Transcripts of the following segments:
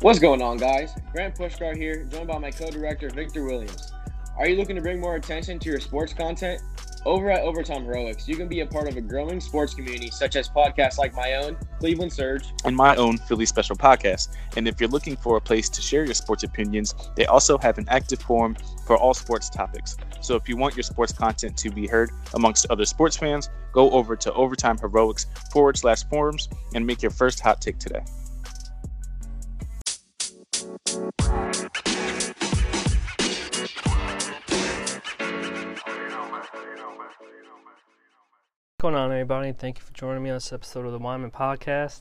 What's going on, guys? Grant Pushkar here, joined by my co-director Victor Williams. Are you looking to bring more attention to your sports content? Over at Overtime Heroics, you can be a part of a growing sports community such as podcasts like my own, Cleveland Surge, and my own Philly Special podcast. And if you're looking for a place to share your sports opinions, they also have an active forum for all sports topics. So if you want your sports content to be heard amongst other sports fans, go over to Overtime Heroics forward slash forums and make your first hot take today. What's going on, everybody? Thank you for joining me on this episode of the Wyman Podcast.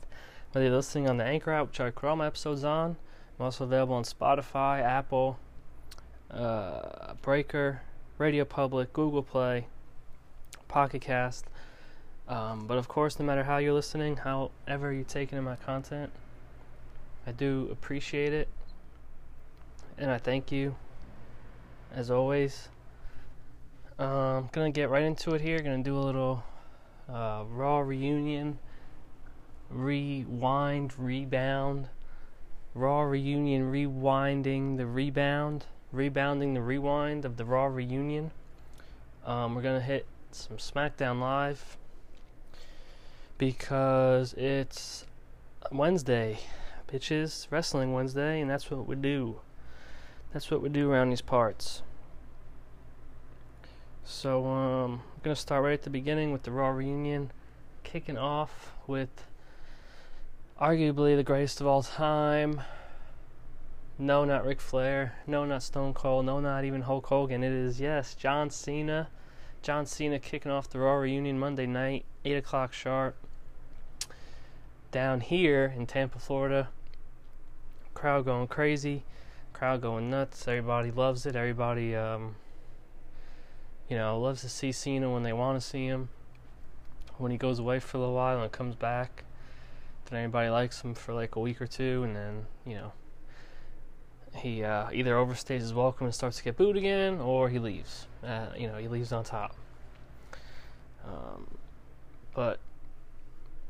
Whether you're listening on the Anchor app, which I record my episodes on, I'm also available on Spotify, Apple, uh, Breaker, Radio Public, Google Play, Pocket Cast. Um, but of course, no matter how you're listening, however you're taking in my content, I do appreciate it, and I thank you, as always. I'm um, gonna get right into it here. Gonna do a little uh, Raw reunion, rewind, rebound, Raw reunion, rewinding the rebound, rebounding the rewind of the Raw reunion. Um, we're gonna hit some SmackDown Live because it's Wednesday, bitches, Wrestling Wednesday, and that's what we do. That's what we do around these parts. So, um, I'm going to start right at the beginning with the Raw reunion, kicking off with arguably the greatest of all time. No, not Ric Flair. No, not Stone Cold. No, not even Hulk Hogan. It is, yes, John Cena. John Cena kicking off the Raw reunion Monday night, 8 o'clock sharp. Down here in Tampa, Florida. Crowd going crazy. Crowd going nuts. Everybody loves it. Everybody, um, you know, loves to see Cena when they want to see him. When he goes away for a little while and comes back, then everybody likes him for like a week or two, and then you know, he uh, either overstays his welcome and starts to get booed again, or he leaves. Uh, you know, he leaves on top. Um, but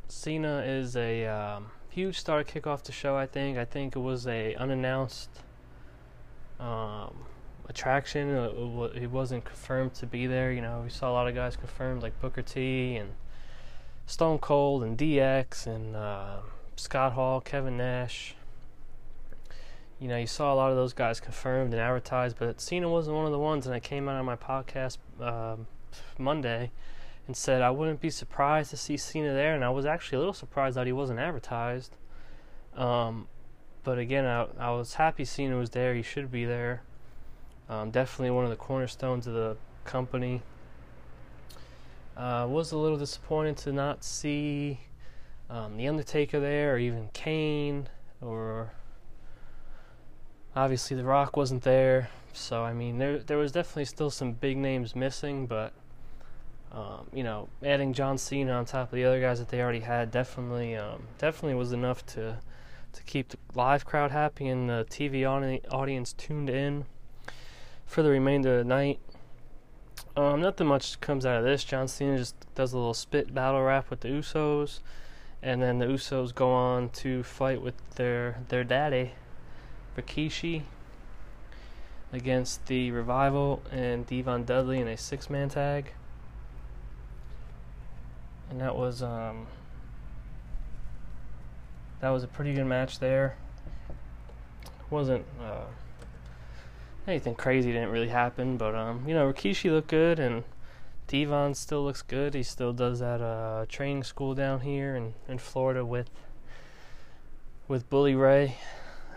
Cena is a um, huge star to kick off the show. I think. I think it was a unannounced. Um, attraction. Uh, he wasn't confirmed to be there. You know, we saw a lot of guys confirmed like Booker T and Stone Cold and DX and uh, Scott Hall, Kevin Nash. You know, you saw a lot of those guys confirmed and advertised, but Cena wasn't one of the ones. And I came out on my podcast um, Monday and said I wouldn't be surprised to see Cena there, and I was actually a little surprised that he wasn't advertised. Um, but again, I, I was happy seeing Cena was there. He should be there. Um, definitely one of the cornerstones of the company. Uh, was a little disappointed to not see um, The Undertaker there, or even Kane, or obviously The Rock wasn't there. So I mean, there there was definitely still some big names missing, but um, you know, adding John Cena on top of the other guys that they already had definitely um, definitely was enough to to keep the live crowd happy and the TV audience tuned in for the remainder of the night. Um, nothing much comes out of this. John Cena just does a little spit battle rap with the Usos, and then the Usos go on to fight with their their daddy, Rikishi, against the Revival and D-Von Dudley in a six man tag. And that was um, that was a pretty good match there. wasn't uh, anything crazy didn't really happen, but um, you know, Rikishi looked good and D-Von still looks good. He still does that uh, training school down here in, in Florida with with Bully Ray.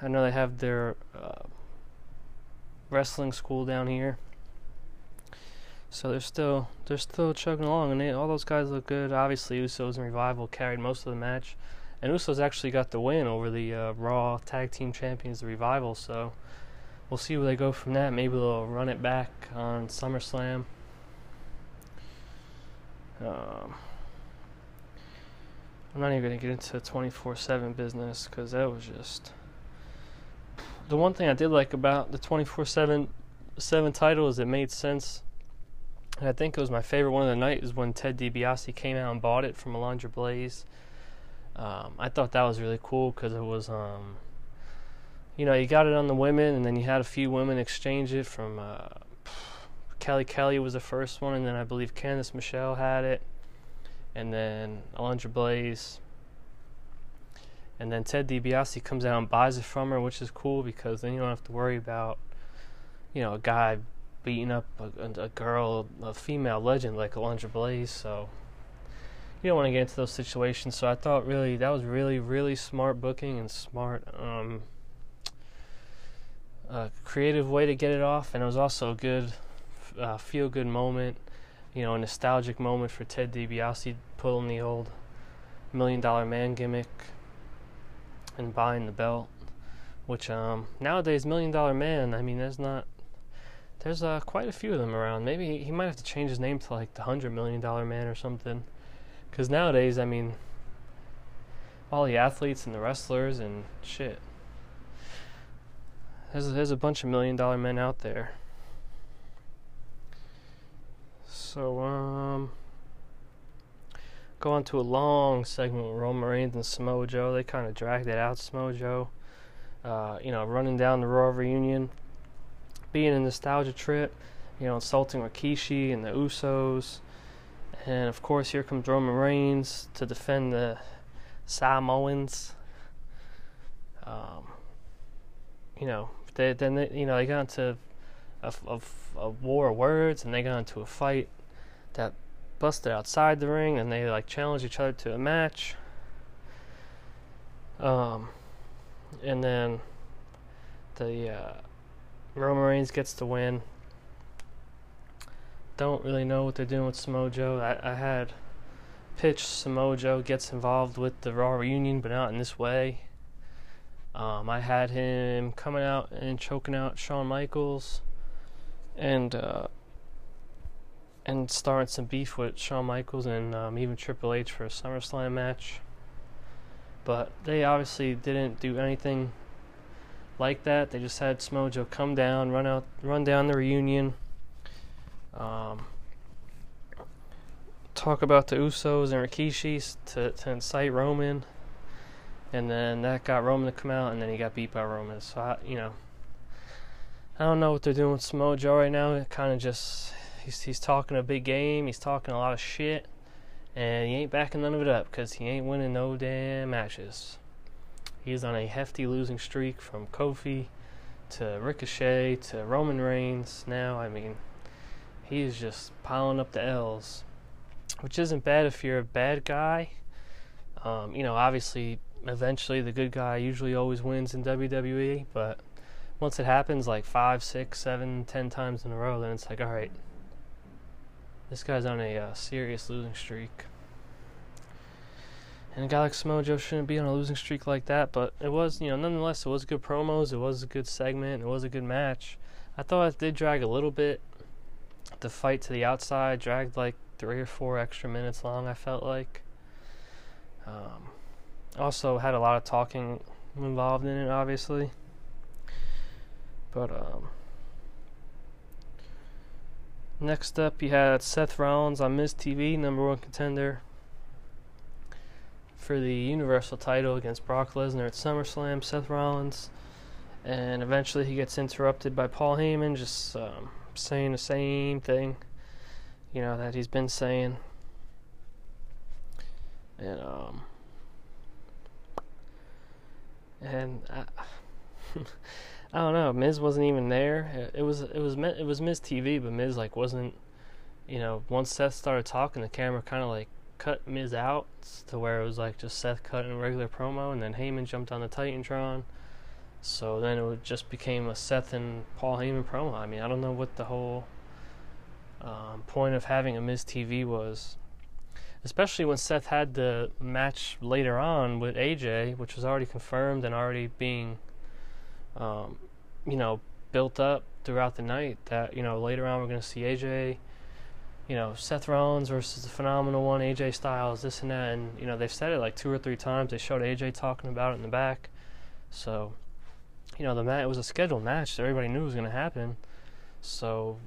I know they have their uh, wrestling school down here. So they're still they're still chugging along, and they, all those guys look good. Obviously, Usos and Revival carried most of the match, and Usos actually got the win over the uh, Raw Tag Team Champions, the Revival. So we'll see where they go from that. Maybe they'll run it back on SummerSlam. Um, I'm not even going to get into 24 7 business because that was just. The one thing I did like about the 24 7 7 title is it made sense. And I think it was my favorite one of the night is when Ted DiBiase came out and bought it from Alundra Blaze. Um, I thought that was really cool because it was um, you know, you got it on the women, and then you had a few women exchange it from uh, Kelly Kelly was the first one, and then I believe Candice Michelle had it, and then Alundra Blaze. And then Ted DiBiase comes out and buys it from her, which is cool because then you don't have to worry about, you know, a guy beating up a, a girl, a female legend like Alundra Blaze. So you don't want to get into those situations. So I thought really that was really really smart booking and smart um, uh, creative way to get it off, and it was also a good uh, feel good moment, you know, a nostalgic moment for Ted DiBiase pulling the old Million Dollar Man gimmick and buying the belt. Which um, nowadays, Million Dollar Man, I mean, there's not there's uh, quite a few of them around. Maybe he, he might have to change his name to like the Hundred Million Dollar Man or something. Because nowadays, I mean, all the athletes and the wrestlers and shit. There's there's a bunch of million dollar men out there. So um, go on to a long segment with Roman Reigns and Samoa Joe. They kind of dragged it out. Samoa Joe, uh, you know, running down the Raw reunion being a nostalgia trip, you know, insulting Rikishi and the Usos. And of course, here comes Roman Reigns to defend the Samoans. Um, you know, they, then they, you know they got into a, a, a, war of words, and they got into a fight that busted outside the ring, and they like challenged each other to a match. Um, and then the uh, Roman Reigns gets the win. Don't really know what they're doing with Samoa Joe. I, I had pitched Samoa Joe gets involved with the Raw reunion, but not in this way. Um, I had him coming out and choking out Shawn Michaels, and uh, and starting some beef with Shawn Michaels and um, even Triple H for a SummerSlam match. But they obviously didn't do anything like that. They just had Smojo come down, run out, run down the reunion, um, talk about the Usos and Rikishi's to, to incite Roman, and then that got Roman to come out, and then he got beat by Roman. So I, you know, I don't know what they're doing with Smojo right now. Kind of just he's he's talking a big game. He's talking a lot of shit, and he ain't backing none of it up because he ain't winning no damn matches. He's on a hefty losing streak from Kofi to Ricochet to Roman Reigns. Now, I mean, he's just piling up the L's, which isn't bad if you're a bad guy. Um, you know, obviously, eventually the good guy usually always wins in WWE, but once it happens like five, six, seven, ten times in a row, then it's like, all right, this guy's on a uh, serious losing streak. And a Mojo shouldn't be on a losing streak like that, but it was, you know, nonetheless, it was good promos, it was a good segment, it was a good match. I thought it did drag a little bit. The fight to the outside dragged like three or four extra minutes long, I felt like. Um, also, had a lot of talking involved in it, obviously. But, um, next up, you had Seth Rollins on Miz TV, number one contender for the Universal title against Brock Lesnar at SummerSlam, Seth Rollins. And eventually he gets interrupted by Paul Heyman just um, saying the same thing, you know, that he's been saying. And, um, and I, I don't know. Miz wasn't even there. It was it was it was Miz TV, but Miz like wasn't. You know, once Seth started talking, the camera kind of like cut Miz out to where it was like just Seth cutting a regular promo, and then Heyman jumped on the Titantron. So then it just became a Seth and Paul Heyman promo. I mean, I don't know what the whole um, point of having a Miz TV was, especially when Seth had the match later on with AJ, which was already confirmed and already being, um, you know, built up throughout the night. That you know later on we're going to see AJ you know, Seth Rollins versus the phenomenal one, AJ Styles, this and that, and you know they've said it like two or three times. They showed AJ talking about it in the back, so you know the match it was a scheduled match everybody knew was going to happen. So,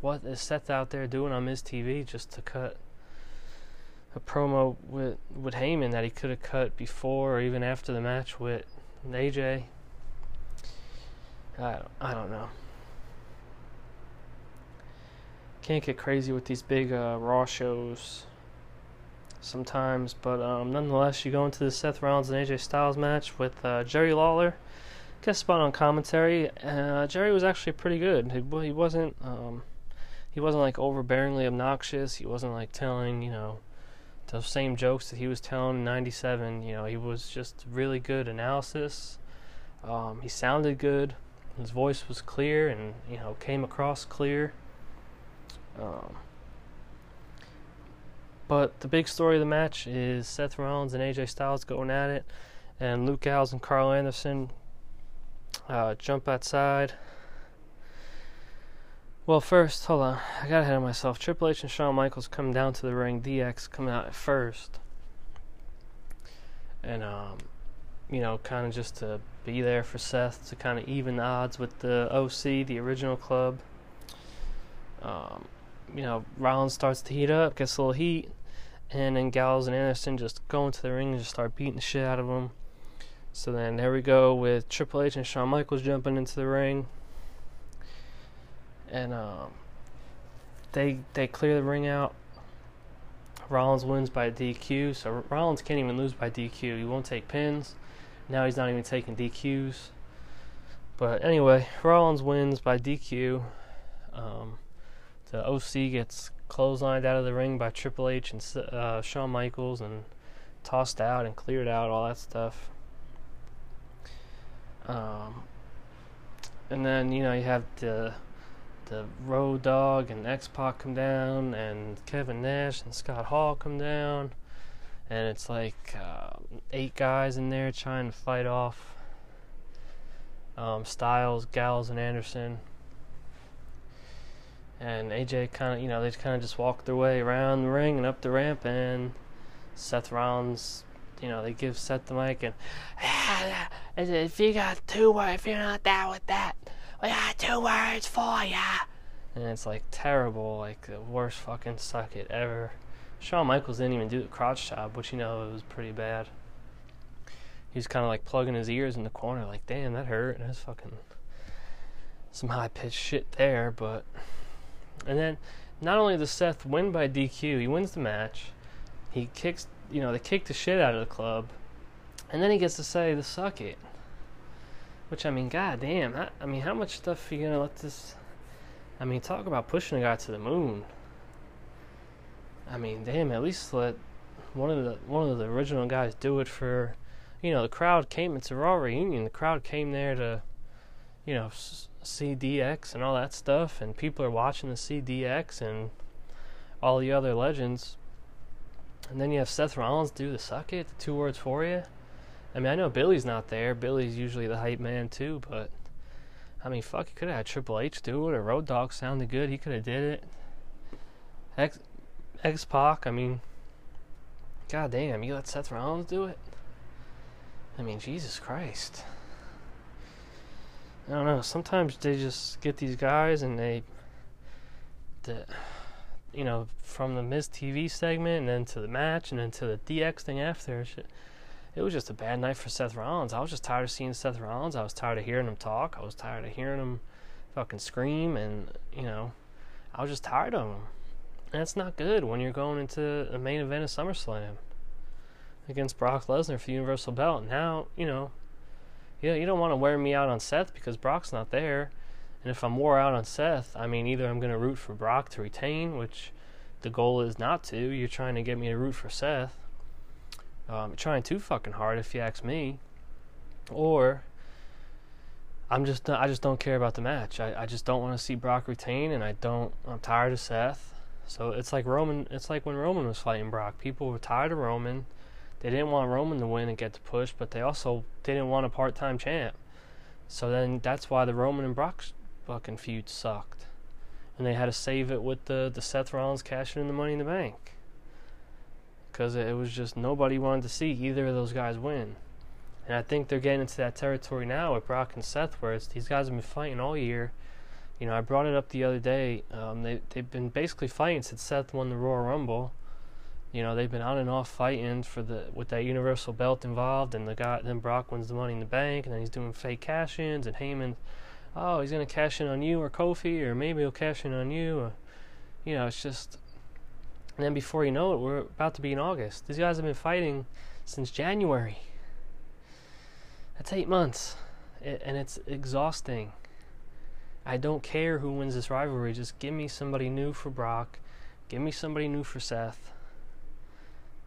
what is Seth out there doing on Miz TV just to cut a promo with with Heyman that he could have cut before or even after the match with AJ? I don't, I don't know. Can't get crazy with these big uh, Raw shows sometimes, but um, nonetheless, you go into the Seth Rollins and AJ Styles match with uh, Jerry Lawler. Guest spot on commentary. Uh, Jerry was actually pretty good. He, he wasn't um, he wasn't like overbearingly obnoxious. He wasn't like telling you know those same jokes that he was telling in '97. You know, he was just really good analysis. Um, he sounded good. His voice was clear and you know came across clear. Um, but the big story of the match is Seth Rollins and AJ Styles going at it, and Luke Gallows and Karl Anderson uh, jump outside. Well, first, hold on. I got ahead of myself. Triple H and Shawn Michaels come down to the ring. DX coming out at first. And, um, you know, kind of just to be there for Seth to kind of even the odds with the OC, the original club. Um, you know, Rollins starts to heat up, gets a little heat, and then Gallows and Anderson just go into the ring and just start beating the shit out of him. So then there we go with Triple H and Shawn Michaels jumping into the ring, and um, they they clear the ring out. Rollins wins by DQ, so Rollins can't even lose by DQ. He won't take pins. Now he's not even taking DQs. But anyway, Rollins wins by DQ. Um, the OC gets clotheslined out of the ring by Triple H and uh, Shawn Michaels and tossed out and cleared out, all that stuff. Um, and then you know you have the the Road Dog and X Pac come down, and Kevin Nash and Scott Hall come down, and it's like uh, eight guys in there trying to fight off um, Styles, Gallows, and Anderson. And AJ kind of, you know, they kind of just walk their way around the ring and up the ramp, and Seth Rollins you know, they give Seth the mic and if you got two words, if you're not down with that, we got two words for ya. And it's like terrible, like the worst fucking suck it ever. Shawn Michaels didn't even do the crotch chop, which you know it was pretty bad. He was kind of like plugging his ears in the corner, like, damn, that hurt. And that's fucking some high pitched shit there, but. And then, not only does Seth win by DQ, he wins the match. He kicks you know, they kicked the shit out of the club, and then he gets to say the suck it. Which I mean, god damn, I, I mean, how much stuff are you gonna let this? I mean, talk about pushing a guy to the moon. I mean, damn, at least let one of the one of the original guys do it for, you know, the crowd came. It's a Raw reunion. The crowd came there to, you know, see DX and all that stuff, and people are watching the CDX and all the other legends. And then you have Seth Rollins do the suck it, the two words for you. I mean, I know Billy's not there. Billy's usually the hype man too, but I mean, fuck, he could have had Triple H do it, or Road Dog sounded good. He could have did it. X X Pac. I mean, god damn, you let Seth Rollins do it. I mean, Jesus Christ. I don't know. Sometimes they just get these guys and they. The, you know, from the Miz TV segment and then to the match and then to the DX thing after. It was just a bad night for Seth Rollins. I was just tired of seeing Seth Rollins. I was tired of hearing him talk. I was tired of hearing him fucking scream and, you know, I was just tired of him. And it's not good when you're going into the main event of SummerSlam against Brock Lesnar for the Universal Belt. Now, you know, yeah, you don't want to wear me out on Seth because Brock's not there. And if I'm wore out on Seth, I mean, either I'm going to root for Brock to retain, which the goal is not to. You're trying to get me to root for Seth. Um, trying too fucking hard, if you ask me. Or I'm just I just don't care about the match. I, I just don't want to see Brock retain, and I don't. I'm tired of Seth. So it's like Roman. It's like when Roman was fighting Brock. People were tired of Roman. They didn't want Roman to win and get the push, but they also didn't want a part-time champ. So then that's why the Roman and Brock fucking feud sucked. And they had to save it with the, the Seth Rollins cashing in the Money in the Bank. Because it was just nobody wanted to see either of those guys win. And I think they're getting into that territory now with Brock and Seth, where it's, these guys have been fighting all year. You know, I brought it up the other day. Um, they they've been basically fighting since Seth won the Royal Rumble. You know, they've been on and off fighting for the with that Universal Belt involved, and the guy then Brock wins the Money in the Bank, and then he's doing fake cash-ins, and Heyman oh, he's gonna cash in on you or Kofi, or maybe he'll cash in on you. You know, it's just. And then before you know it, we're about to be in August. These guys have been fighting since January. That's eight months, and it's exhausting. I don't care who wins this rivalry. Just give me somebody new for Brock. Give me somebody new for Seth.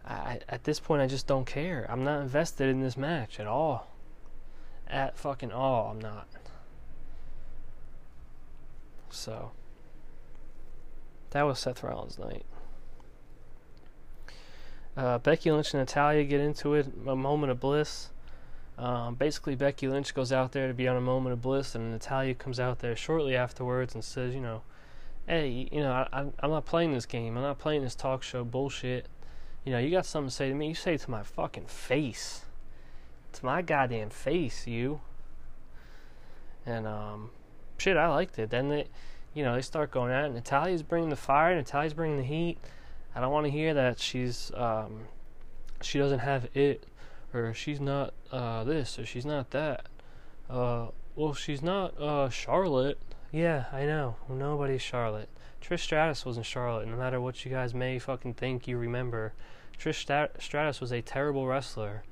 I, at this point, I just don't care. I'm not invested in this match at all. At fucking all, I'm not. So, that was Seth Rollins' night. Uh, Becky Lynch and Natalya get into it, a moment of bliss. Um, basically, Becky Lynch goes out there to be on a moment of bliss, and Natalya comes out there shortly afterwards and says, you know, hey, you know, I, I'm not playing this game. I'm not playing this talk show bullshit. You know, you got something to say to me, you say it to my fucking face. To my goddamn face, you. And, um, shit, I liked it. Then they, you know, they start going at it. Natalya's bringing the fire, Natalya's bringing the heat. I don't want to hear that she's, um, she doesn't have it, or she's not, uh, this, or she's not that. Uh, well, she's not, uh, Charlotte. Yeah, I know. Nobody's Charlotte. Trish Stratus wasn't Charlotte, no matter what you guys may fucking think you remember. Trish Stratus was a terrible wrestler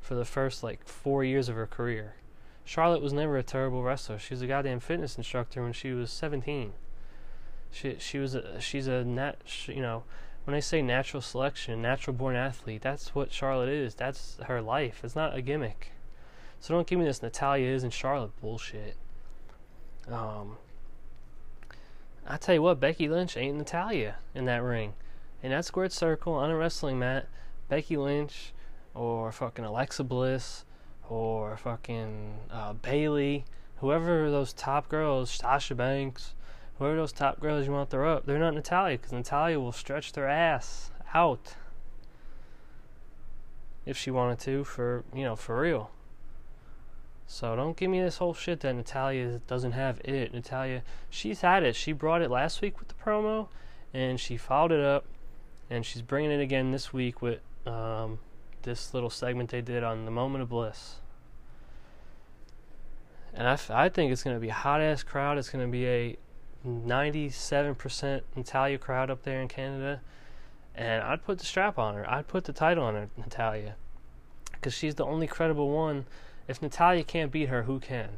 for the first like four years of her career. Charlotte was never a terrible wrestler. She was a goddamn fitness instructor when she was 17. She she was a she's a nat you know when I say natural selection, natural born athlete, that's what Charlotte is. That's her life. It's not a gimmick. So don't give me this Natalya isn't Charlotte bullshit. Um, I tell you what, Becky Lynch ain't Natalya in that ring. In that squared circle on a wrestling mat, Becky Lynch or fucking Alexa Bliss or fucking uh, Bayley, whoever those top girls, Sasha Banks, whoever those top girls you want to throw up, they're not Natalya because Natalya will stretch their ass out if she wanted to for you know for real. So don't give me this whole shit that Natalya doesn't have it. Natalya, she's had it. She brought it last week with the promo, and she followed it up, and she's bringing it again this week with um, this little segment they did on the Moment of Bliss. And I, f- I think it's going to be a hot ass crowd. It's going to be a 97% Natalya crowd up there in Canada. And I'd put the strap on her. I'd put the title on her, Natalya. Because she's the only credible one if Natalya can't beat her, who can?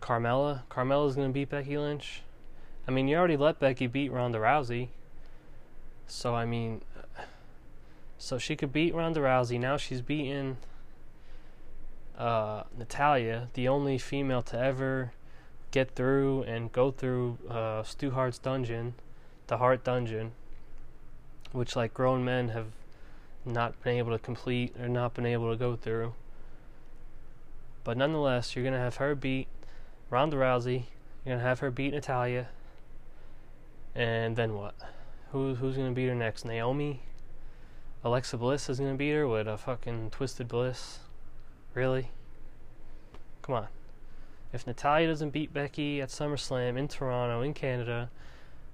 Carmella? Carmella's going to beat Becky Lynch? I mean, you already let Becky beat Ronda Rousey. So, I mean, uh, so she could beat Ronda Rousey. Now she's beaten uh, Natalya, the only female to ever get through and go through uh, Stu Hart's dungeon, the Hart Dungeon, which, like, grown men have not been able to complete or not been able to go through. But nonetheless, you're to have her beat Ronda Rousey. You're to have her beat Natalya. And then what? Who, who's to beat her next? Naomi? Alexa Bliss is to beat her with a fucking Twisted Bliss? Really? Come on. If Natalya doesn't beat Becky at SummerSlam in Toronto, in Canada,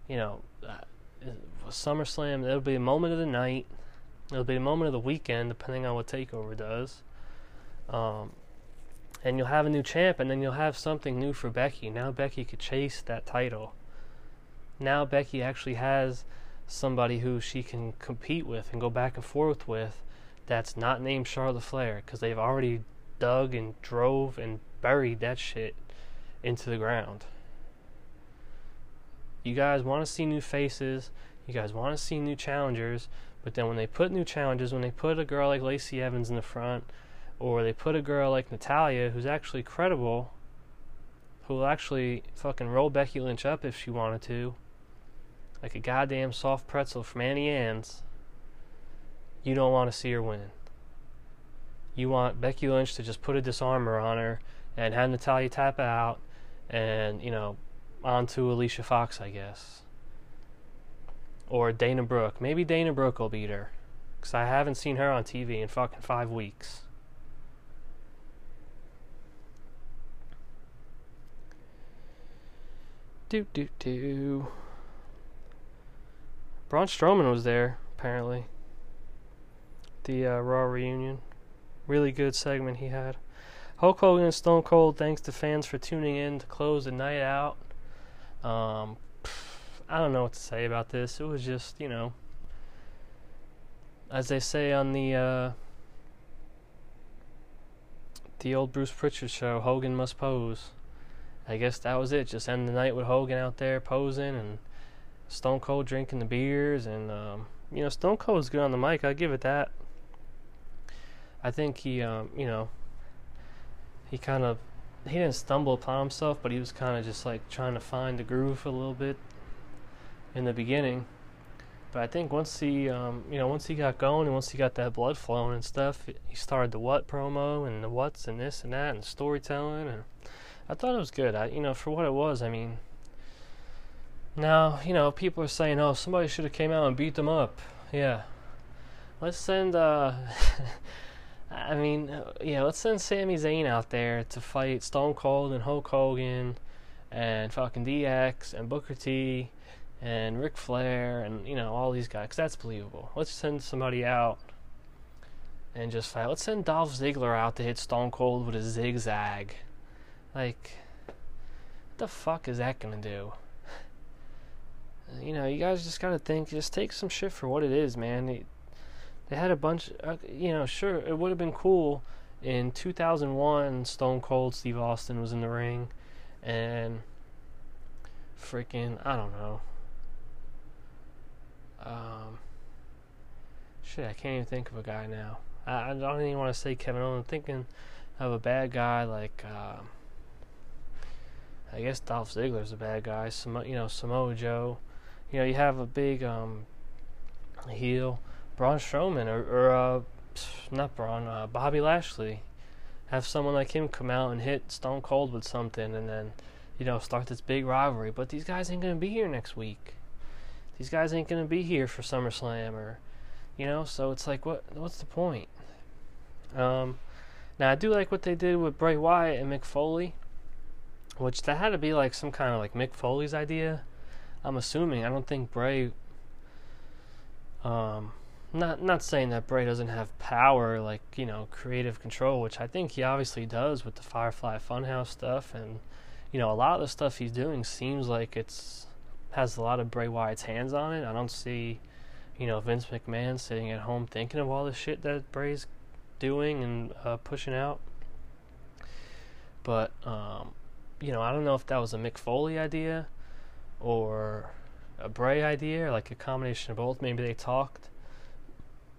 you know, uh, SummerSlam, it'll be a moment of the night. It'll be a moment of the weekend, depending on what TakeOver does. Um, and you'll have a new champ, and then you'll have something new for Becky. Now Becky could chase that title. Now Becky actually has somebody who she can compete with and go back and forth with that's not named Charlotte Flair because they've already dug and drove and buried that shit into the ground. You guys want to see new faces, you guys want to see new challengers, but then when they put new challenges, when they put a girl like Lacey Evans in the front, or they put a girl like Natalya who's actually credible, who will actually fucking roll Becky Lynch up if she wanted to, like a goddamn soft pretzel from Auntie Anne's, you don't want to see her win. You want Becky Lynch to just put a Dis-arm-her on her and have Natalya tap out and, you know, on to Alicia Fox, I guess. Or Dana Brooke. Maybe Dana Brooke will beat her. Because I haven't seen her on TV in fucking five weeks. Do do do. Braun Strowman was there apparently. The uh, Raw reunion, really good segment he had. Hulk Hogan and Stone Cold, thanks to fans for tuning in to close the night out. Um, I don't know what to say about this. It was just, you know, as they say on the uh, the old Bruce Pritchard show, Hogan must pose. I guess that was it. Just end the night with Hogan out there posing and Stone Cold drinking the beers, and um, you know, Stone Cold was good on the mic. I give it that. I think he, um, you know, he kind of he didn't stumble upon himself, but he was kind of just like trying to find the groove a little bit in the beginning. But I think once he, um, you know, once he got going and once he got that blood flowing and stuff, he started the what promo and the what's and this and that and storytelling, and I thought it was good. I, you know, for what it was, I mean. Now, you know, people are saying, "Oh, somebody should have came out and beat them up." Yeah, let's send. uh I mean, uh, yeah, let's send Sami Zayn out there to fight Stone Cold and Hulk Hogan and fucking DX and Booker T and Ric Flair and, you know, all these guys, because that's believable. Let's send somebody out and just fight. Let's send Dolph Ziggler out to hit Stone Cold with a zigzag. Like, what the fuck is that gonna do? You know, you guys just gotta think, just take some shit for what it is, man. They had a bunch, uh, you know, sure, it would have been cool in 2001, Stone Cold Steve Austin was in the ring, and freaking, I don't know. Um, shit, I can't even think of a guy now. I, I don't even want to say Kevin Owens. I'm thinking of a bad guy like, uh, I guess Dolph Ziggler's a bad guy. Some, you know, Samoa Joe. You know, you have a big um, heel Braun Strowman or, or uh, not Braun, uh, Bobby Lashley. Have someone like him come out and hit Stone Cold with something, and then you know start this big rivalry. But these guys ain't gonna be here next week. These guys ain't gonna be here for SummerSlam, or you know. So it's like, what? What's the point? Um, now I do like what they did with Bray Wyatt and Mick Foley, which that had to be like some kind of like Mick Foley's idea. I'm assuming. I don't think Bray. Um, not not saying that Bray doesn't have power, like you know, creative control, which I think he obviously does with the Firefly Funhouse stuff, and you know, a lot of the stuff he's doing seems like it's has a lot of Bray Wyatt's hands on it. I don't see, you know, Vince McMahon sitting at home thinking of all the shit that Bray's doing and uh, pushing out. But um, you know, I don't know if that was a Mick Foley idea or a Bray idea, or like a combination of both. Maybe they talked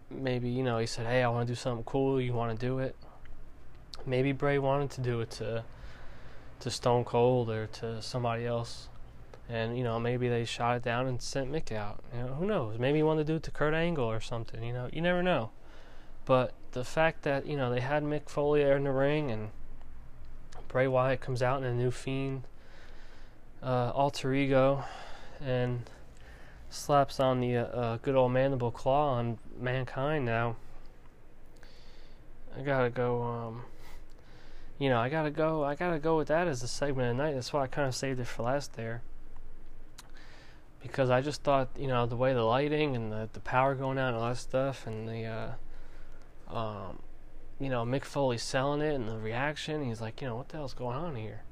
maybe you know he said, "Hey, I want to do something cool. You want to do it?" Maybe Bray wanted to do it to to Stone Cold or to somebody else, and you know maybe they shot it down and sent Mick out. You know who knows? Maybe he wanted to do it to Kurt Angle or something. You know you never know. But the fact that you know they had Mick Foley in the ring and Bray Wyatt comes out in a new Fiend uh, alter ego and slaps on the uh, uh, good old mandible claw on mankind now. I gotta go. Um, you know, I gotta go. I gotta go with that as a segment of the night. That's why I kind of saved it for last there. Because I just thought, you know, the way the lighting and the the power going out and all that stuff, and the, uh, um, you know, Mick Foley selling it and the reaction. He's like, you know, what the hell's going on here?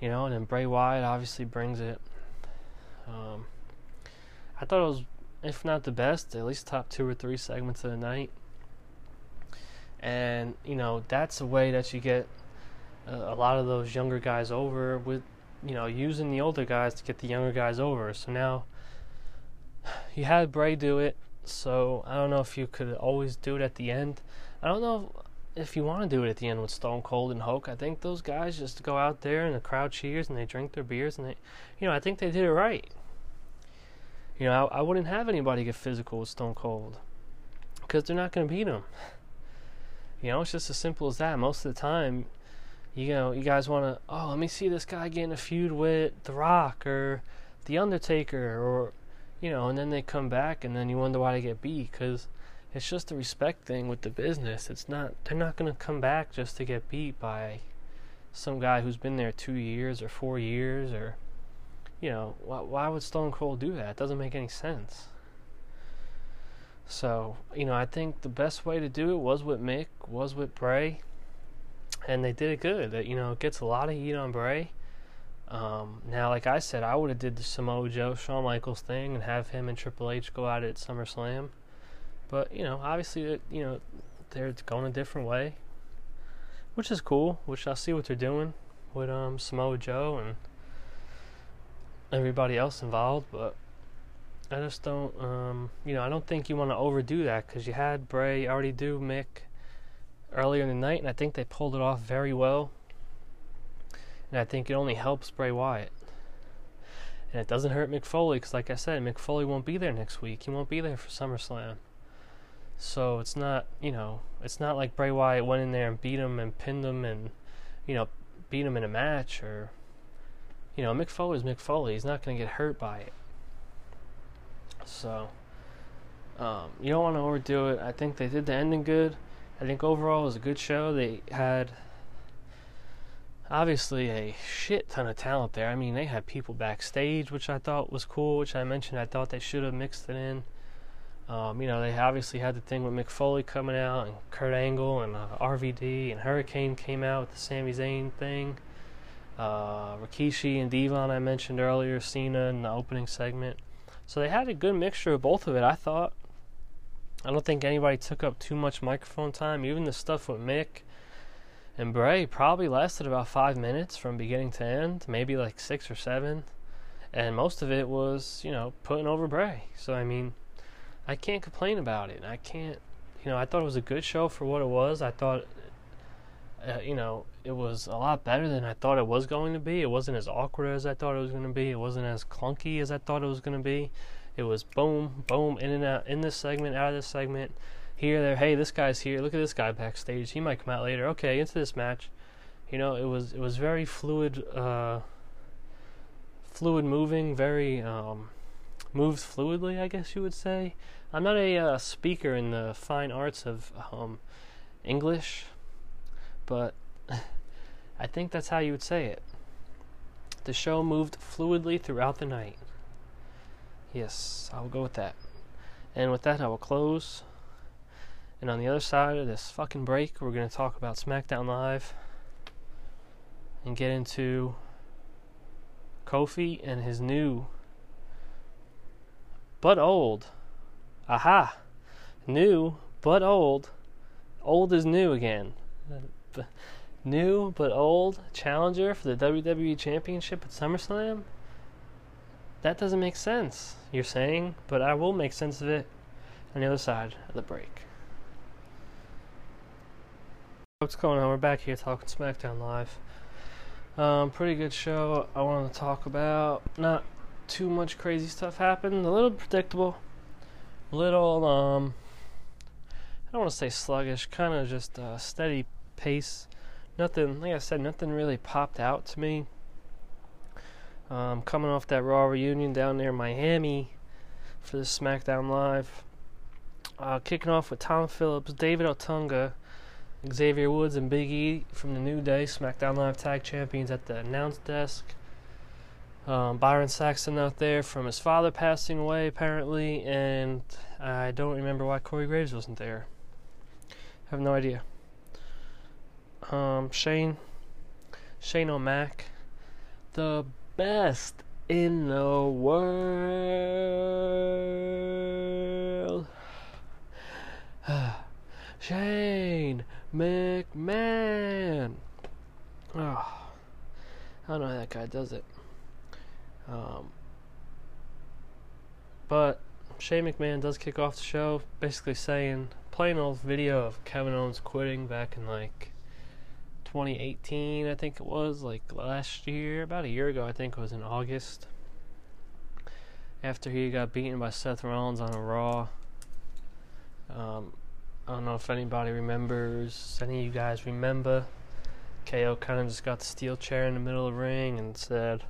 You know, and then Bray Wyatt obviously brings it. Um, I thought it was, if not the best, at least top two or three segments of the night. And you know that's a way that you get a, a lot of those younger guys over with, you know, using the older guys to get the younger guys over. So now you had Bray do it. So I don't know if you could always do it at the end. I don't know if you want to do it at the end with Stone Cold and Hulk. I think those guys just go out there and the crowd cheers and they drink their beers and they, you know, I think they did it right. You know, I, I wouldn't have anybody get physical with Stone Cold because they're not going to beat him. You know, it's just as simple as that. Most of the time, you know, you guys want to, oh, let me see this guy getting a feud with The Rock or The Undertaker or, you know, and then they come back and then you wonder why they get beat because it's just a respect thing with the business. It's not, they're not going to come back just to get beat by some guy who's been there two years or four years or you know, why, why would Stone Cold do that? It doesn't make any sense. So, you know, I think the best way to do it was with Mick, was with Bray. and they did it good. It, you know, it gets a lot of heat on Bray. Um, now, like I said, I would have did the Samoa Joe, Shawn Michaels thing and have him and Triple H go at at SummerSlam. But you know, obviously, it, you know, they're going a different way, which is cool. Which I see what they're doing with um, Samoa Joe and everybody else involved. But I just don't, um, you know, I don't think you want to overdo that because you had Bray already do Mick earlier in the night, and I think they pulled it off very well. And I think it only helps Bray Wyatt. And it doesn't hurt Mick Foley because, like I said, Mick Foley won't be there next week. He won't be there for SummerSlam. So it's not, you know, it's not like Bray Wyatt went in there and beat him and pinned him and, you know, beat him in a match or, you know, Mick is Mick Foley. He's not going to get hurt by it. So, um, you don't want to overdo it. I think they did the ending good. I think overall it was a good show. They had obviously a shit ton of talent there. I mean, they had people backstage, which I thought was cool, which I mentioned I thought they should have mixed it in. Um, you know, they obviously had the thing with Mick Foley coming out, and Kurt Angle, and uh, RVD, and Hurricane came out with the Sami Zayn thing. Uh, Rikishi and D-Von, I mentioned earlier, Cena in the opening segment. So they had a good mixture of both of it, I thought. I don't think anybody took up too much microphone time. Even the stuff with Mick and Bray probably lasted about five minutes from beginning to end, maybe like six or seven. And most of it was, you know, putting over Bray. So, I mean, I can't complain about it. I can't, you know, I thought it was a good show for what it was. I thought, uh, you know, it was a lot better than I thought it was going to be. It wasn't as awkward as I thought it was going to be. It wasn't as clunky as I thought it was going to be. It was boom, boom, in and out, in this segment, out of this segment, here, there. Hey, this guy's here. Look at this guy backstage. He might come out later. Okay, into this match. You know, it was it was very fluid, uh, fluid moving, very um, moves fluidly. I guess you would say. I'm not a uh, speaker in the fine arts of um, English, but I think that's how you would say it. The show moved fluidly throughout the night. Yes, I'll go with that. And with that, I will close. And on the other side of this fucking break, we're going to talk about SmackDown Live and get into Kofi and his new but old. Aha! New but old. Old is new again. New but old challenger for the WWE Championship at SummerSlam? That doesn't make sense, you're saying, but I will make sense of it on the other side of the break. What's going on? We're back here talking SmackDown Live. Um, pretty good show. I wanted to talk about not too much crazy stuff happened. A little predictable. A little um. I don't want to say sluggish. Kind of just a steady pace. Nothing. Like I said, nothing really popped out to me. Um, coming off that Raw reunion down there in Miami for the SmackDown Live. Uh, kicking off with Tom Phillips, David Otunga, Xavier Woods, and Big E from the New Day SmackDown Live Tag Champions at the announce desk. Um, Byron Saxton out there from his father passing away apparently, and I don't remember why Corey Graves wasn't there. I have no idea. Um, Shane, Shane O'Mac, the best in the world. Shane McMahon. Oh, I don't know how that guy does it. Um, but Shane McMahon does kick off the show, basically saying, playing old video of Kevin Owens quitting back in like 2018, I think it was, like last year, about a year ago, I think it was in August. After he got beaten by Seth Rollins on a Raw. Um, I don't know if anybody remembers, any of you guys remember. KO kind of just got the steel chair in the middle of the ring and said,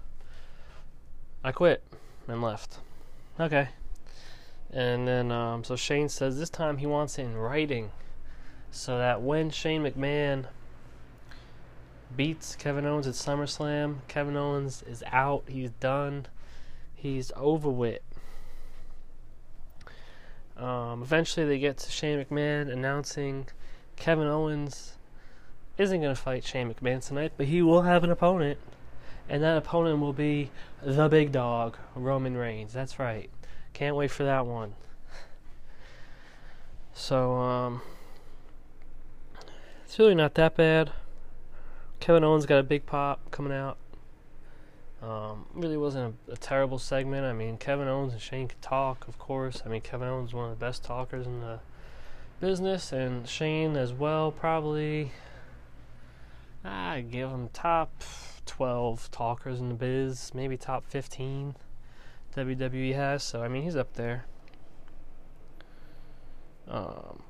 I quit, and left. Okay. And then, um, so Shane says this time he wants it in writing so that when Shane McMahon beats Kevin Owens at SummerSlam. Kevin Owens is out. He's done. He's over with. Um, eventually, they get to Shane McMahon announcing Kevin Owens isn't going to fight Shane McMahon tonight, but he will have an opponent. And that opponent will be the big dog, Roman Reigns. That's right. Can't wait for that one. So, um, it's really not that bad. Kevin Owens got a big pop coming out. Um, really wasn't a, a, terrible segment. I mean, Kevin Owens and Shane could talk, of course. I mean, Kevin Owens is one of the best talkers in the business, and Shane as well, probably. I give him top 12 talkers in the biz, maybe top 15 WWE has. So, I mean, he's up there. Um,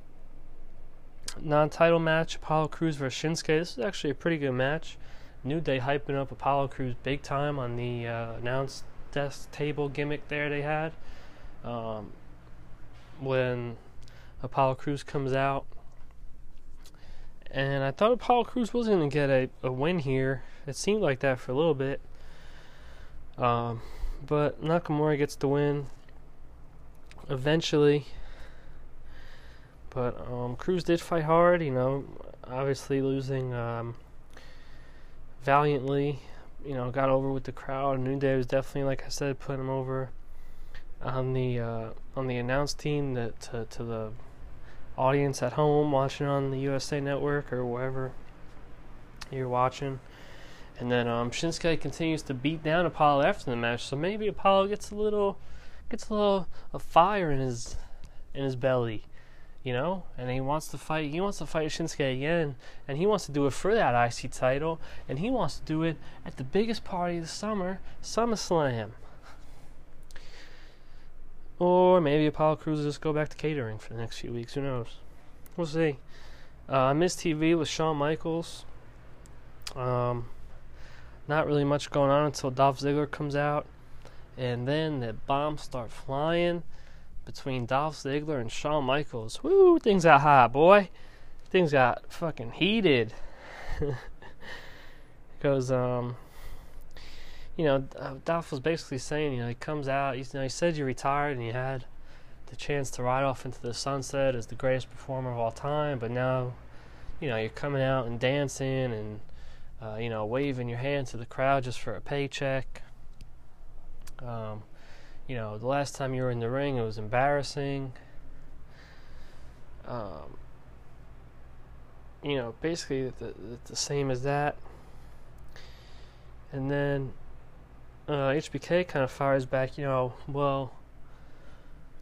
non title match Apollo Crews versus Shinsuke. This is actually a pretty good match. New Day hyping up Apollo Crews big time on the uh, announce desk table gimmick there they had. Um, when Apollo Crews comes out. And I thought Apollo Crews was going to get a, a win here. It seemed like that for a little bit. Um, but Nakamura gets the win eventually. But um, Crews did fight hard, you know, obviously losing um, valiantly. You know, got over with the crowd. New Day was definitely, like I said, putting him over on the uh, on the announce team that to, to the audience at home watching on the USA Network or wherever you're watching. And then um, Shinsuke continues to beat down Apollo after the match, so maybe Apollo gets a little gets a little a fire in his in his belly you know, and he wants to fight. He wants to fight Shinsuke again, and he wants to do it for that IC title, and he wants to do it at the biggest party of the summer, SummerSlam. Or maybe Apollo Crews will just go back to catering for the next few weeks. Who knows? We'll see. Uh, Miz TV with Shawn Michaels. Um, not really much going on until Dolph Ziggler comes out, and then the bombs start flying between Dolph Ziggler and Shawn Michaels. Woo, things got hot, boy. Things got fucking heated. Because, um, you know, uh, Dolph was basically saying, you know, he comes out, you know, he said you retired and you had the chance to ride off into the sunset as the greatest performer of all time, but now, you know, you're coming out and dancing and, uh, you know, waving your hand to the crowd just for a paycheck. Um, you know, the last time you were in the ring, it was embarrassing. Um, you know, basically the, the, same as that. And then uh, HBK kind of fires back. You know, well,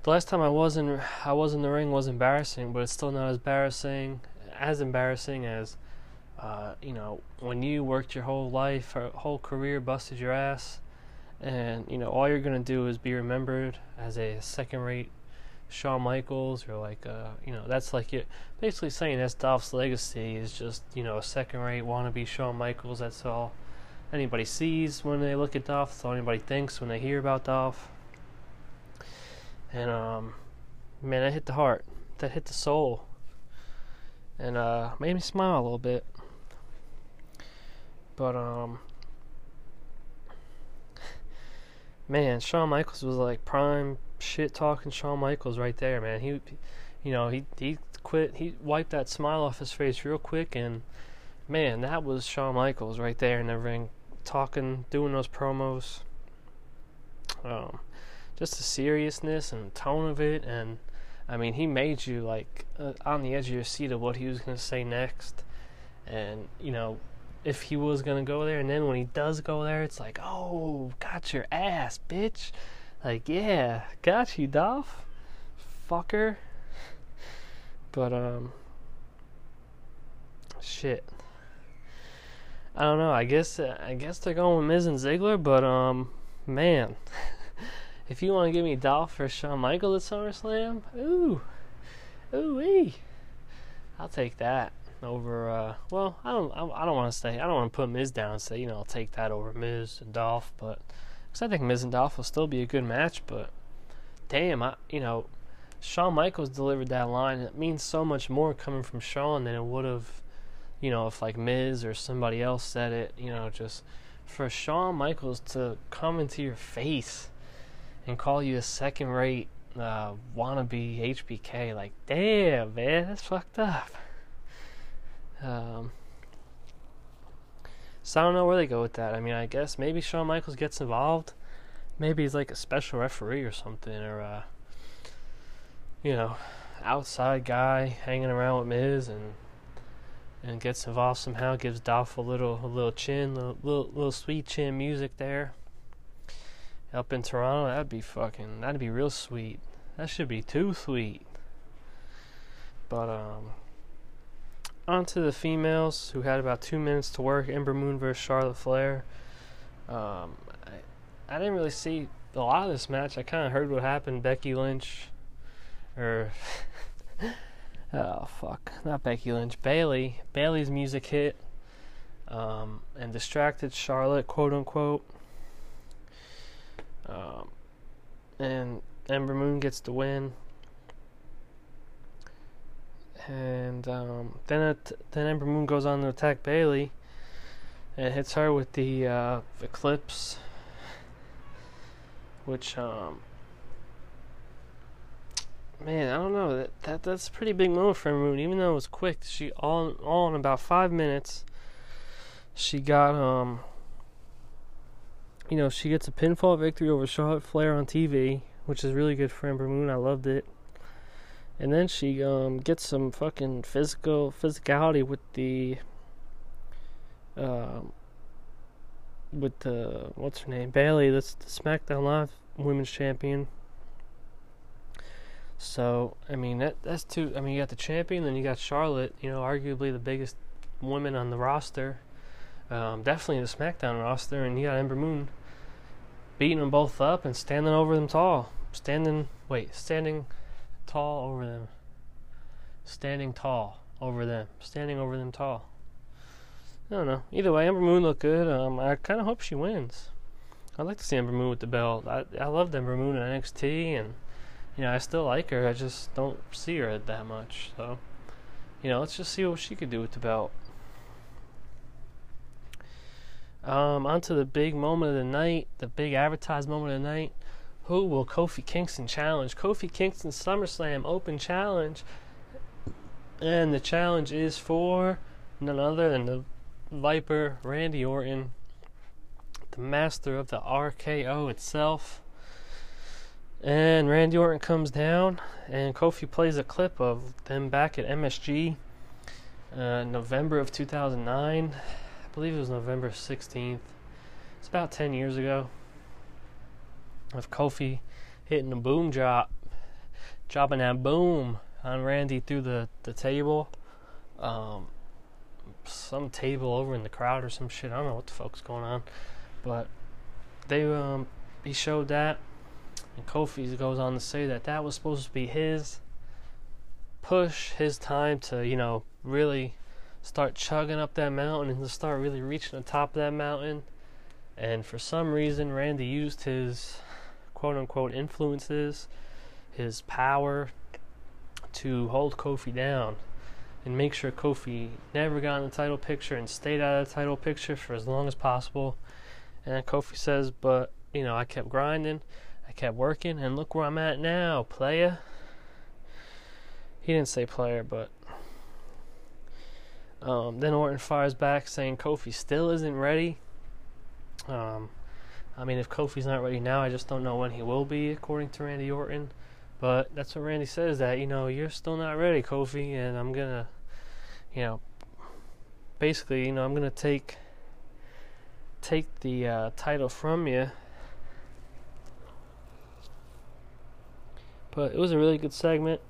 the last time I was in I was in the ring was embarrassing, but it's still not as embarrassing as embarrassing as uh, you know when you worked your whole life or whole career, busted your ass and you know all you're gonna do is be remembered as a second-rate Shawn Michaels or like uh, you know that's like it basically saying that's Dolph's legacy is just you know a second-rate wannabe Shawn Michaels. That's all anybody sees when they look at Dolph. That's all anybody thinks when they hear about Dolph. And um, man, that hit the heart. That hit the soul. And uh, made me smile a little bit. But um, man, Shawn Michaels was like prime shit talking Shawn Michaels right there, man. He, you know, he he quit. He wiped that smile off his face real quick, and man, that was Shawn Michaels right there in the ring, talking, doing those promos. Um, just the seriousness and tone of it, and I mean, he made you like uh, on the edge of your seat of what he was gonna say next, and you know, if he was gonna go there, and then when he does go there, it's like, oh, got your ass, bitch. Like, yeah, got you, Dolph, fucker. But um, shit. I don't know. I guess uh, I guess they're going with Miz and Ziggler, but um, man, if you want to give me Dolph or Shawn Michaels at SummerSlam, ooh, ooh wee, I'll take that over. Uh, well, I don't. I, don't want to say. I don't want to put Miz down and say you know I'll take that over Miz and Dolph, but because I think Miz and Dolph will still be a good match. But damn, I you know Shawn Michaels delivered that line. It means so much more coming from Shawn than it would have, you know, if like Miz or somebody else said it. You know, just for Shawn Michaels to come into your face and call you a second-rate uh, wannabe HBK, like damn man, that's fucked up. Um, So I don't know where they go with that. I mean, I guess maybe Shawn Michaels gets involved. Maybe he's like a special referee or something, or uh, you know, outside guy hanging around with Miz and and gets involved somehow. Gives Dolph a little a little chin, little little, little sweet chin music there. Up in Toronto, that'd be fucking, that'd be real sweet. That should be too sweet. But um, on to the females who had about two minutes to work. Ember Moon versus Charlotte Flair. Um, I, I didn't really see a lot of this match. I kind of heard what happened. Becky Lynch, or oh fuck, not Becky Lynch. Bayley. Bayley's music hit, um, and distracted Charlotte, quote unquote. Um, and Ember Moon gets the win and um, then it, then Ember Moon goes on to attack Bayley, and hits her with the uh, Eclipse, which um, man, I don't know that, that that's a pretty big moment for Ember Moon. Even though it was quick, she all all in about five minutes, she got um, you know, she gets a pinfall victory over Charlotte Flair on TV, which is really good for Ember Moon. I loved it and then she um, gets some fucking physical physicality with the um, with the what's her name Bayley. that's the SmackDown Live Women's Champion. So I mean that that's two. I mean you got the champion, then you got Charlotte. You know, arguably the biggest woman on the roster. Um, definitely the SmackDown roster, and you got Ember Moon beating them both up and standing over them tall. Standing, wait, standing tall over them. Standing tall over them. Standing over them tall. I don't know. Either way, Ember Moon looked good. Um, I kind of hope she wins. I'd like to see Ember Moon with the belt. I I loved Ember Moon in NXT, and you know I still like her. I just don't see her that much. So, you know, let's just see what she could do with the belt. Um, on to the big moment of the night, the big advertised moment of the night. Who will Kofi Kingston challenge? Kofi Kingston SummerSlam Open Challenge. And the challenge is for none other than the Viper Randy Orton, the master of the RKO itself. And Randy Orton comes down, and Kofi plays a clip of them back at MSG, uh, November of 2009. I believe it was November 16th. It's about 10 years ago of Kofi hitting a boom drop, dropping that boom on Randy through the, the table. Um, some table over in the crowd or some shit. I don't know what the fuck's going on. But they um he showed that and Kofi goes on to say that that was supposed to be his push, his time to, you know, really start chugging up that mountain and to start really reaching the top of that mountain. And for some reason Randy used his quote unquote influences, his power to hold Kofi down and make sure Kofi never got in the title picture and stayed out of the title picture for as long as possible. And Kofi says, but you know, I kept grinding, I kept working, and look where I'm at now, playa. He didn't say player, but um, then Orton fires back saying Kofi still isn't ready. Um, I mean, if Kofi's not ready now, I just don't know when he will be, according to Randy Orton. But that's what Randy says that, you know, you're still not ready, Kofi, and I'm going to, you know, basically, you know, I'm going to take take the uh, title from you. But it was a really good segment.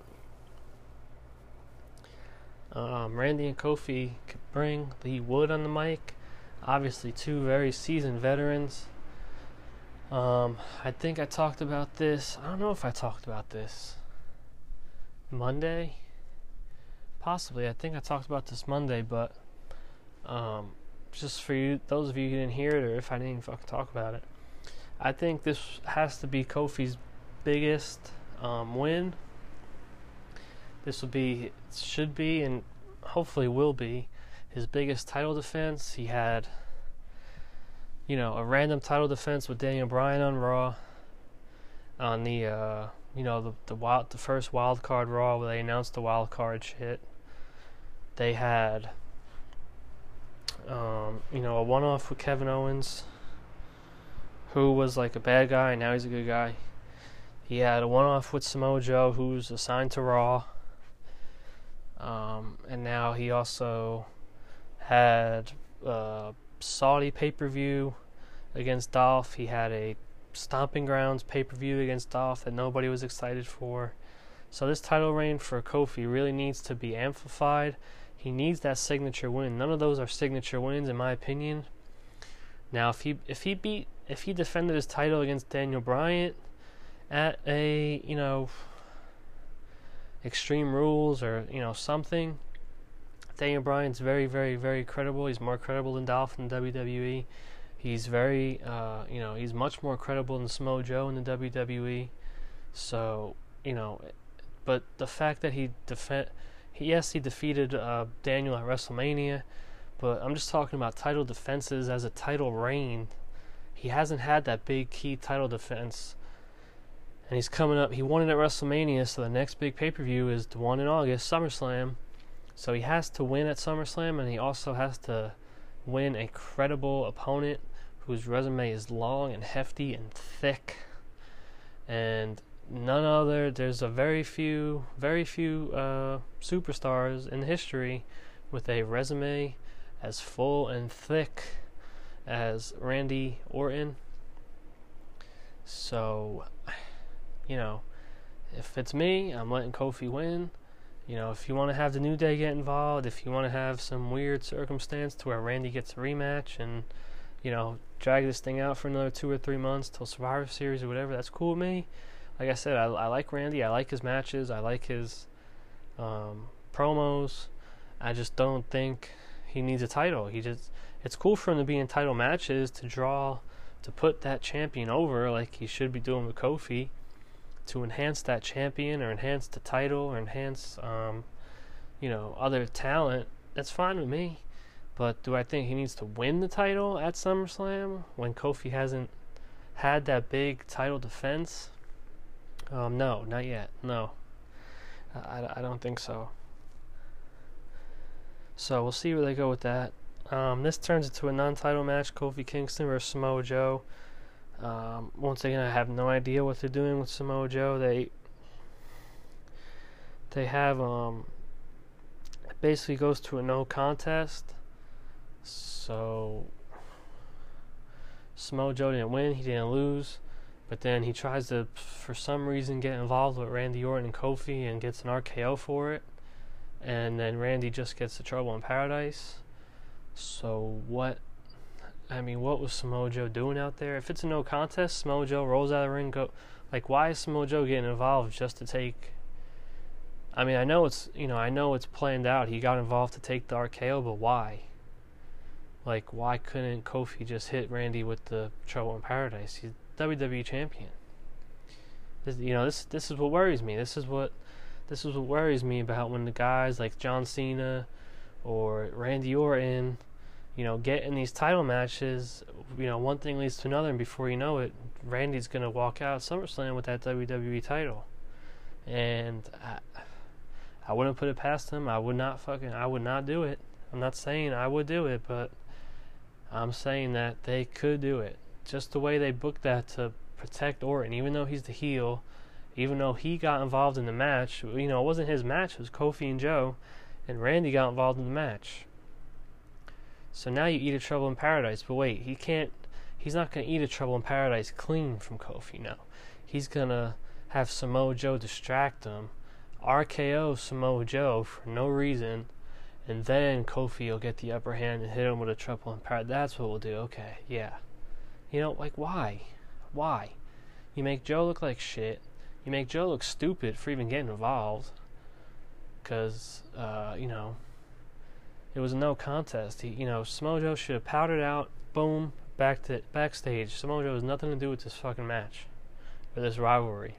Um, Randy and Kofi could bring the wood on the mic. Obviously, two very seasoned veterans. Um, I think I talked about this. I don't know if I talked about this Monday. Possibly. I think I talked about this Monday, but um, just for you, those of you who didn't hear it, or if I didn't fucking talk about it, I think this has to be Kofi's biggest um, win. This will be, should be, and hopefully will be his biggest title defense. He had you know, a random title defense with Daniel Bryan on Raw. On the, uh, you know, the the wild, the first wild card Raw where they announced the wild card shit. They had Um, you know, a one off with Kevin Owens, who was like a bad guy, and now he's a good guy. He had a one off with Samoa Joe, who's assigned to Raw. Um, and now he also had a Saudi pay per view against Dolph. He had a Stomping Grounds pay per view against Dolph that nobody was excited for. So this title reign for Kofi really needs to be amplified. He needs that signature win. None of those are signature wins, in my opinion. Now, if he if he beat if he defended his title against Daniel Bryan at a you know Extreme Rules or you know something, Daniel Bryan's very very very credible. He's more credible than Dolph in WWE. He's very, uh, you know, he's much more credible than Samoa Joe in the WWE. So, you know, but the fact that he defend, yes, he defeated uh, Daniel at WrestleMania, but I'm just talking about title defenses as a title reign. He hasn't had that big key title defense, and he's coming up. He won it at WrestleMania, so the next big pay per view is the one in August, SummerSlam. So he has to win at SummerSlam, and he also has to win a credible opponent whose resume is long and hefty and thick. And none other, there's a very few, very few uh, superstars in history with a resume as full and thick as Randy Orton. So, you know, if it's me, I'm letting Kofi win. You know, if you want to have the New Day get involved, if you want to have some weird circumstance to where Randy gets a rematch and you know, drag this thing out for another two or three months till Survivor Series or whatever. That's cool with me. Like I said, I, I like Randy. I like his matches. I like his um, promos. I just don't think he needs a title. He just it's cool for him to be in title matches to draw to put that champion over like he should be doing with Kofi to enhance that champion or enhance the title or enhance um, you know other talent. That's fine with me. But do I think he needs to win the title at SummerSlam when Kofi hasn't had that big title defense? Um, no, not yet. No. I, I don't think so. So we'll see where they go with that. Um, this turns into a non-title match: Kofi Kingston versus Samoa Joe. Um, once again, I have no idea what they're doing with Samoa Joe. They they have um, it basically goes to a no contest. So Samoa Joe didn't win, he didn't lose, but then he tries to, for some reason, get involved with Randy Orton and Kofi and gets an RKO for it, and then Randy just gets the trouble in paradise. So what? I mean, what was Samoa Joe doing out there? If it's a no contest, Samoa Joe rolls out of the ring. Go, like, why is Samoa Joe getting involved just to take? I mean, I know it's you know I know it's planned out. He got involved to take the RKO, but why? Like, why couldn't Kofi just hit Randy with the Trouble in Paradise? He's WWE champion. This, you know, this this is what worries me. This is what this is what worries me about when the guys like John Cena or Randy Orton, you know, get in these title matches. You know, one thing leads to another, and before you know it, Randy's gonna walk out SummerSlam with that WWE title, and I, I wouldn't put it past him. I would not fucking. I would not do it. I'm not saying I would do it, but I'm saying that they could do it. Just the way they booked that to protect Orton, even though he's the heel, even though he got involved in the match. You know, it wasn't his match, it was Kofi and Joe, and Randy got involved in the match. So now you eat a Trouble in Paradise, but wait, he can't. He's not to eat a Trouble in Paradise clean from Kofi now. He's to have Samoa Joe distract him, RKO Samoa Joe for no reason, and then Kofi will get the upper hand and hit him with a triple paradise. That's what we'll do. Okay, yeah. You know, like why? Why? You make Joe look like shit. You make Joe look stupid for even getting involved. Cause uh, you know, it was no contest. He, you know, Samoa Joe should have powdered out. Boom, back to backstage. Samoa Joe has nothing to do with this fucking match or this rivalry.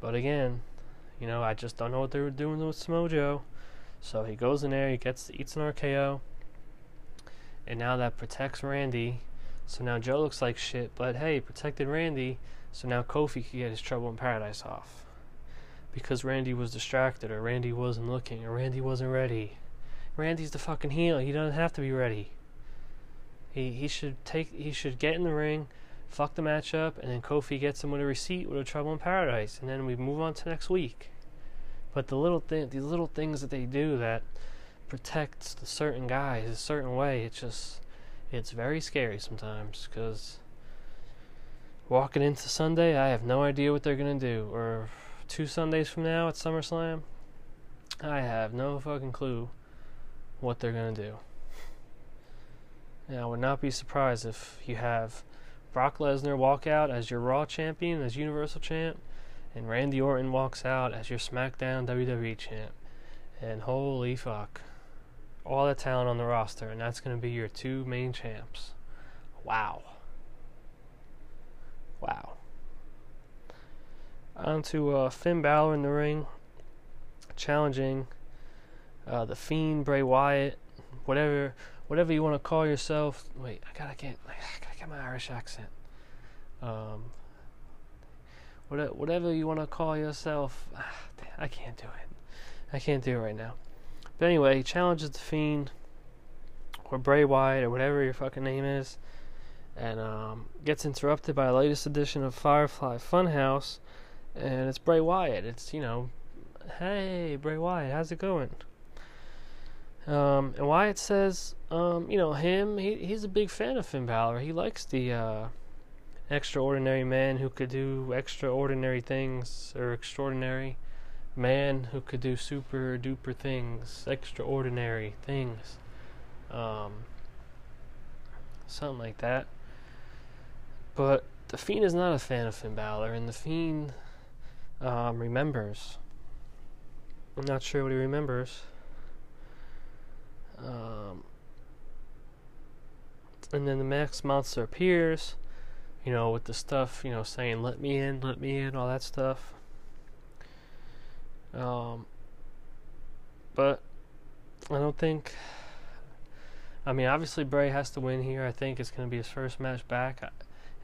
But again, you know, I just don't know what they were doing with Samoa Joe. So he goes in there, he gets eats an RKO, and now that protects Randy. So now Joe looks like shit, but hey, protected Randy. So now Kofi can get his trouble in paradise off because Randy was distracted, or Randy wasn't looking, or Randy wasn't ready. Randy's the fucking heel. He doesn't have to be ready. He he should take he should get in the ring, fuck the match up, and then Kofi gets him with a receipt with a Trouble in Paradise, and then we move on to next week. But the little thing, these little things that they do that protects the certain guys a certain way, it's just it's very scary sometimes because walking into Sunday, I have no idea what they're gonna do. Or two Sundays from now at SummerSlam, I have no fucking clue what they're gonna do. And I would not be surprised if you have Brock Lesnar walk out as your Raw champion, as Universal champ, and Randy Orton walks out as your SmackDown WWE champ. And holy fuck. All the talent on the roster, and that's going to be your two main champs. Wow. Wow. On to uh, Finn Balor in the ring, challenging uh, the Fiend, Bray Wyatt, whatever whatever you want to call yourself. Wait, I gotta get I gotta get my Irish accent. Um, whatever you want to call yourself. I can't do it. I can't do it right now. But anyway, he challenges the Fiend or Bray Wyatt or whatever your fucking name is, and um, gets interrupted by the latest edition of Firefly Funhouse, and it's Bray Wyatt. It's you know, hey Bray Wyatt, how's it going? Um, and Wyatt says, um, you know, him, he, he's a big fan of Finn Balor. He likes the uh, extraordinary man who could do extraordinary things, or extraordinary man who could do super duper things, extraordinary things. Um, something like that. But the Fiend is not a fan of Finn Balor, and the Fiend um, remembers. I'm not sure what he remembers. Um, and then the Max Monster appears, you know, with the stuff, you know, saying "Let me in, let me in," all that stuff. Um, but I don't think. I mean, obviously Bray has to win here. I think it's going to be his first match back.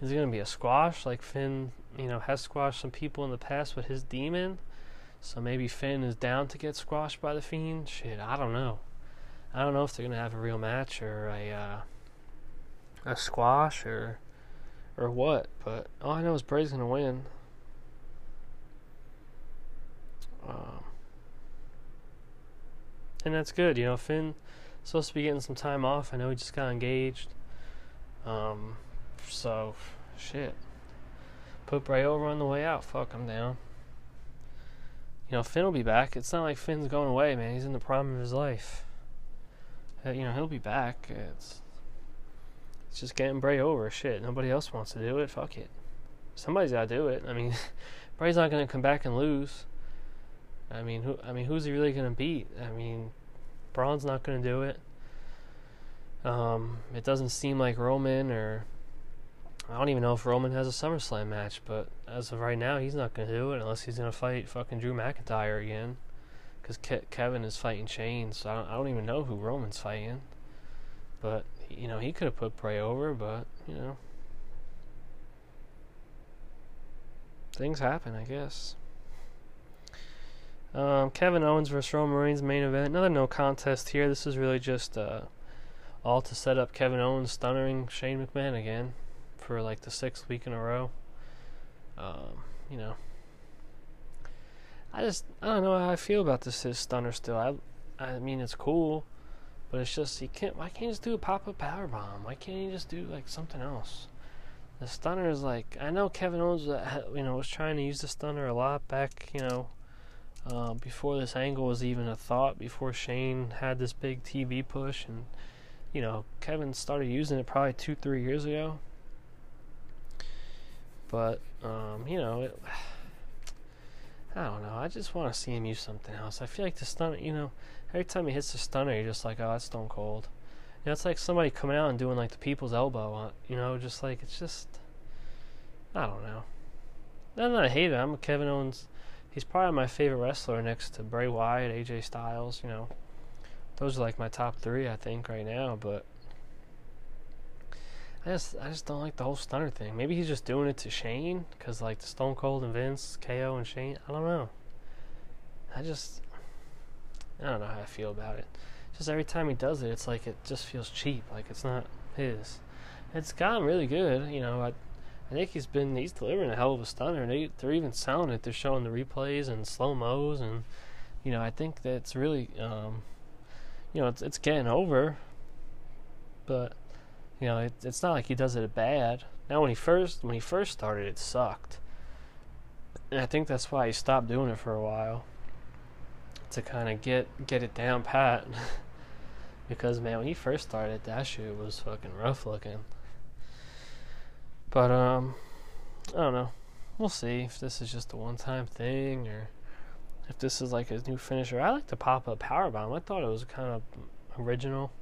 Is it going to be a squash like Finn? You know, has squashed some people in the past with his demon. So maybe Finn is down to get squashed by the Fiend. Shit, I don't know. I don't know if they're gonna have a real match or a uh, a squash or or what, but all I know is Bray's gonna win. Um, and that's good, you know. Finn supposed to be getting some time off. I know he just got engaged. Um, so shit. Put Bray over on the way out. Fuck, I'm down. You know, Finn will be back. It's not like Finn's going away, man. He's in the prime of his life. You know, he'll be back. It's it's just getting Bray over. Shit, nobody else wants to do it. Fuck it. Somebody's got to do it. I mean, Bray's not going to come back and lose. I mean, who? I mean, who's he really going to beat? I mean, Braun's not going to do it. Um, it doesn't seem like Roman or I don't even know if Roman has a SummerSlam match, but as of right now, he's not going to do it unless he's going to fight fucking Drew McIntyre again because Ke- Kevin is fighting Shane, so I don't, I don't even know who Roman's fighting. But you know, he could have put Bray over, but you know, things happen, I guess. Um, Kevin Owens versus Roman Reigns main event. Another no contest here. This is really just uh, all to set up Kevin Owens stunnering Shane McMahon again for like the sixth week in a row. Um, you know, I just I don't know how I feel about this his stunner still. I I mean it's cool, but it's just he can't. Why can't he just do a pop up power bomb? Why can't he just do like something else? The stunner is like I know Kevin Owens uh, you know was trying to use the stunner a lot back you know uh, before this angle was even a thought. Before Shane had this big TV push and you know Kevin started using it probably two three years ago. But um, you know it I don't know. I just want to see him use something else. I feel like the stunner, you know, every time he hits the stunner, you're just like, oh, that's Stone Cold. You know, it's like somebody coming out and doing like the people's elbow. You know, just like it's just, I don't know. I'm not a hater. I'm Kevin Owens. He's probably my favorite wrestler next to Bray Wyatt, AJ Styles. You know, those are like my top three, I think, right now. But I just I just don't like the whole stunner thing. Maybe he's just doing it to Shane because like the Stone Cold and Vince, KO and Shane. I don't know. I just I don't know how I feel about it. just every time he does it, it's like it just feels cheap. Like it's not his. It's gotten really good. You know, I, I think he's been he's delivering a hell of a stunner. They they're even selling it. They're showing the replays and slow mos, and you know I think that's really um, you know it's it's getting over. But you know it, it's not like he does it bad. Now when he first when he first started, it sucked, and I think that's why he stopped doing it for a while to kind of get get it down pat. because man, when he first started, that shit was fucking rough looking. But um, I don't know. We'll see if this is just a one-time thing or if this is like his new finisher. I like the pop-up power bomb. I thought it was kind of original.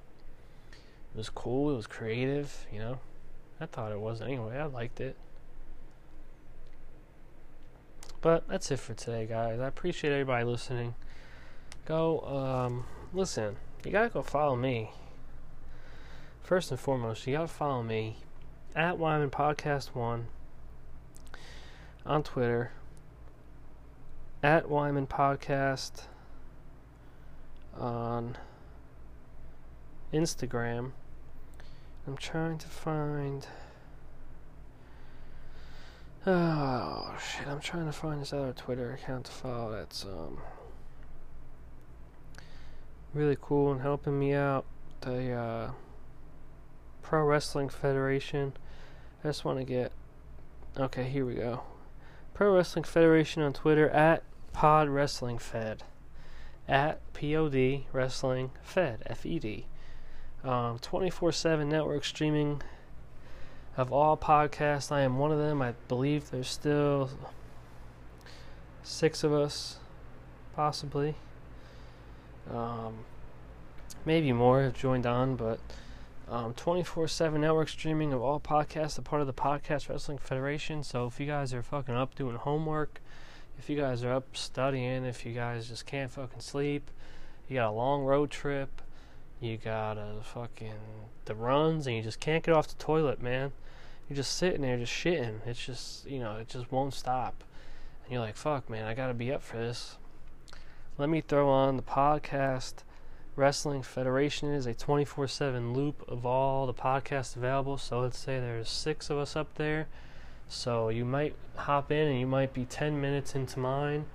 Was cool. It was creative. You know, I thought it was anyway. I liked it. But that's it for today, guys. I appreciate everybody listening. Go, um, listen. You gotta go follow me. First and foremost, you gotta follow me at Wyman Podcast One on Twitter, at Wyman Podcast on Instagram. I'm trying to find. Oh shit! I'm trying to find this other Twitter account to follow. That's um really cool and helping me out. The uh, Pro Wrestling Federation. I just want to get. Okay, here we go. Pro Wrestling Federation on Twitter at Pod Wrestling Fed. At POD Wrestling Fed. F E D. Um, 24 7 network streaming of all podcasts. I am one of them. I believe there's still six of us, possibly. Um, maybe more have joined on, but um, 24/7 network streaming of all podcasts, a part of the Podcast Wrestling Federation. So if you guys are fucking up doing homework, if you guys are up studying, if you guys just can't fucking sleep, you got a long road trip, you got a fucking the runs, and you just can't get off the toilet, man. You're just sitting there, just shitting. It's just you know, it just won't stop, and you're like, fuck, man, I gotta be up for this. Let me throw on the podcast Wrestling Federation is a 24 7 loop of all the podcasts available. So let's say there's six of us up there. So you might hop in and you might be 10 minutes into mine,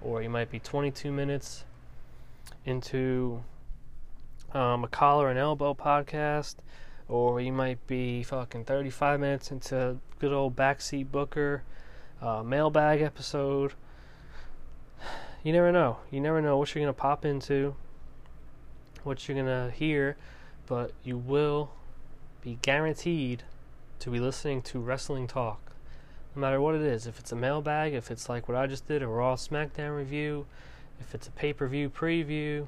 or you might be 22 minutes into um, a collar and elbow podcast, or you might be fucking 35 minutes into good old backseat booker uh, mailbag episode. You never know. You never know what you're gonna pop into what you're going to hear, but you will be guaranteed to be listening to wrestling talk. No matter what it is, if it's a mailbag, if it's like what I just did, a Raw SmackDown review, if it's a pay per view preview,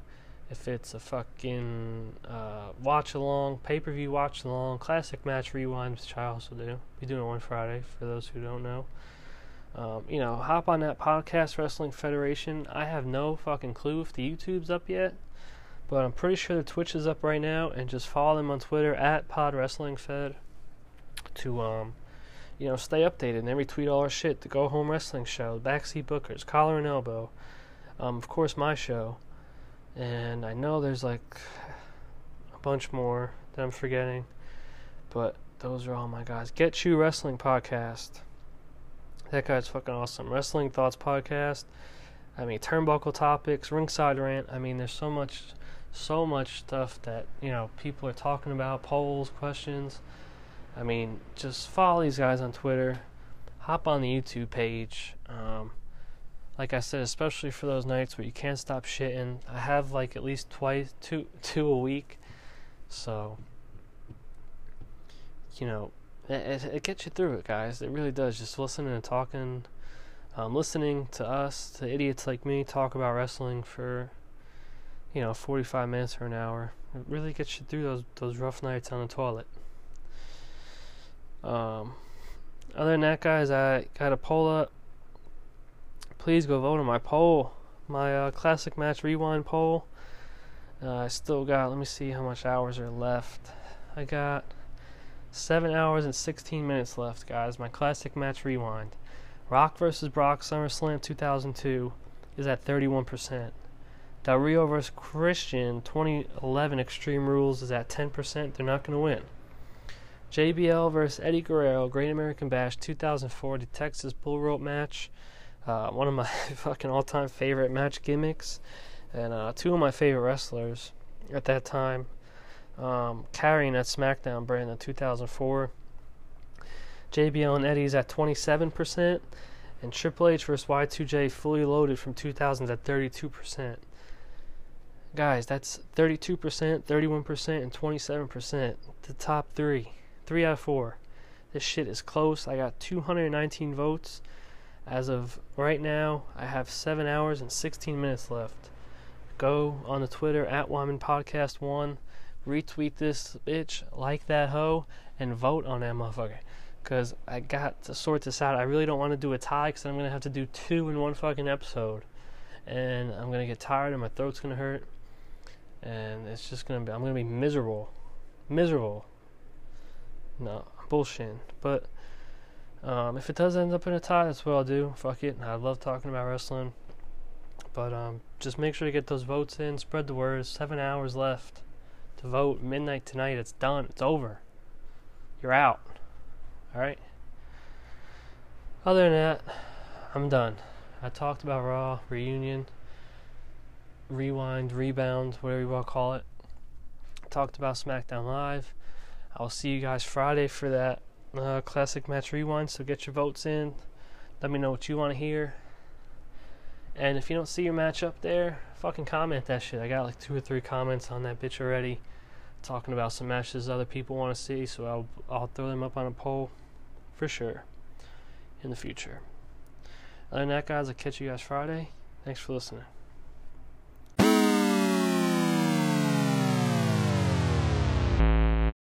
if it's a fucking uh, watch along, pay per view watch along, classic match rewind, which I also do. Be doing it one Friday for those who don't know. Um, you know, hop on that podcast Wrestling Federation. I have no fucking clue if the YouTube's up yet. But I'm pretty sure the Twitch is up right now, and just follow them on Twitter at Pod Wrestling Fed to um, you know, stay updated and they retweet all our shit. The Go Home Wrestling Show, Backseat Bookers, Collar and Elbow, um, of course my show, and I know there's like a bunch more that I'm forgetting, but those are all my guys. Get You Wrestling Podcast. That guy's fucking awesome. Wrestling Thoughts Podcast. I mean, turnbuckle topics, ringside rant. I mean, there's so much so much stuff that you know people are talking about polls questions i mean just follow these guys on twitter hop on the youtube page um, like i said especially for those nights where you can't stop shitting i have like at least twice two two a week so you know it, it, gets you through it guys it really does just listening and talking um, listening to us to idiots like me talk about wrestling for you know, 45 minutes or an hour. It really gets you through those those rough nights on the toilet. Um, other than that, guys, I got a poll up. Please go vote on my poll, my uh, classic match rewind poll. Uh, I still got. Let me see how much hours are left. I got seven hours and 16 minutes left, guys. My classic match rewind. Rock versus Brock SummerSlam 2002 is at 31%. Del Rio versus Christian 2011 Extreme Rules is at 10%. They're not going to win. JBL versus Eddie Guerrero, Great American Bash 2004, the Texas Bull Rope match. Uh, one of my fucking all time favorite match gimmicks. And uh, two of my favorite wrestlers at that time um, carrying that SmackDown brand in 2004. JBL and Eddie's at 27%, and Triple H versus Y2J fully loaded from 2000s at 32%. Guys, that's 32%, 31%, and 27%. The top three. Three out of four. This shit is close. I got 219 votes. As of right now, I have 7 hours and 16 minutes left. Go on the Twitter at Wyman Podcast 1 retweet this bitch, like that hoe, and vote on that motherfucker. Because I got to sort this out. I really don't want to do a tie because I'm going to have to do two in one fucking episode. And I'm going to get tired and my throat's going to hurt. And it's just going to be, I'm going to be miserable. Miserable. No, bullshit. But um, if it does end up in a tie, that's what I'll do. Fuck it. I love talking about wrestling. But um, just make sure to get those votes in. Spread the word. Seven hours left to vote. Midnight tonight. It's done. It's over. You're out. All right. Other than that, I'm done. I talked about Raw reunion, rewind, rebound, whatever you want to call it. Talked about SmackDown Live. I'll see you guys Friday for that uh, classic match rewind. So get your votes in. Let me know what you want to hear. And if you don't see your match up there, fucking comment that shit. I got like two or three comments on that bitch already, talking about some matches other people want to see. So I'll I'll throw them up on a poll, for sure, in the future. Other than that, guys, I'll catch you guys Friday. Thanks for listening.